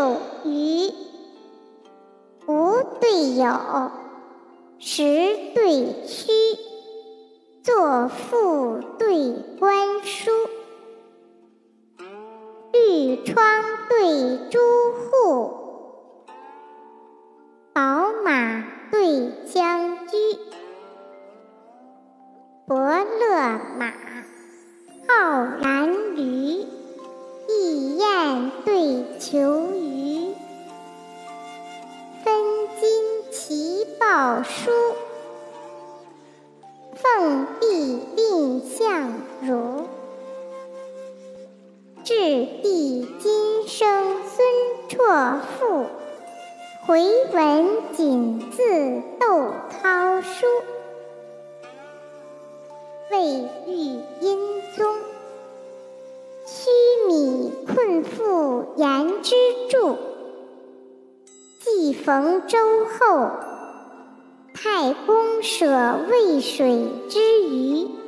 有余，无对有，实对虚，作赋对观书，绿窗对朱户，宝马对将驹，伯乐马，异雁对求鱼，分金齐报书，凤壁蔺相如，质地今生孙绰父，回文锦字窦涛书。未遇殷宗，言之著。既逢周后，太公舍渭水之鱼。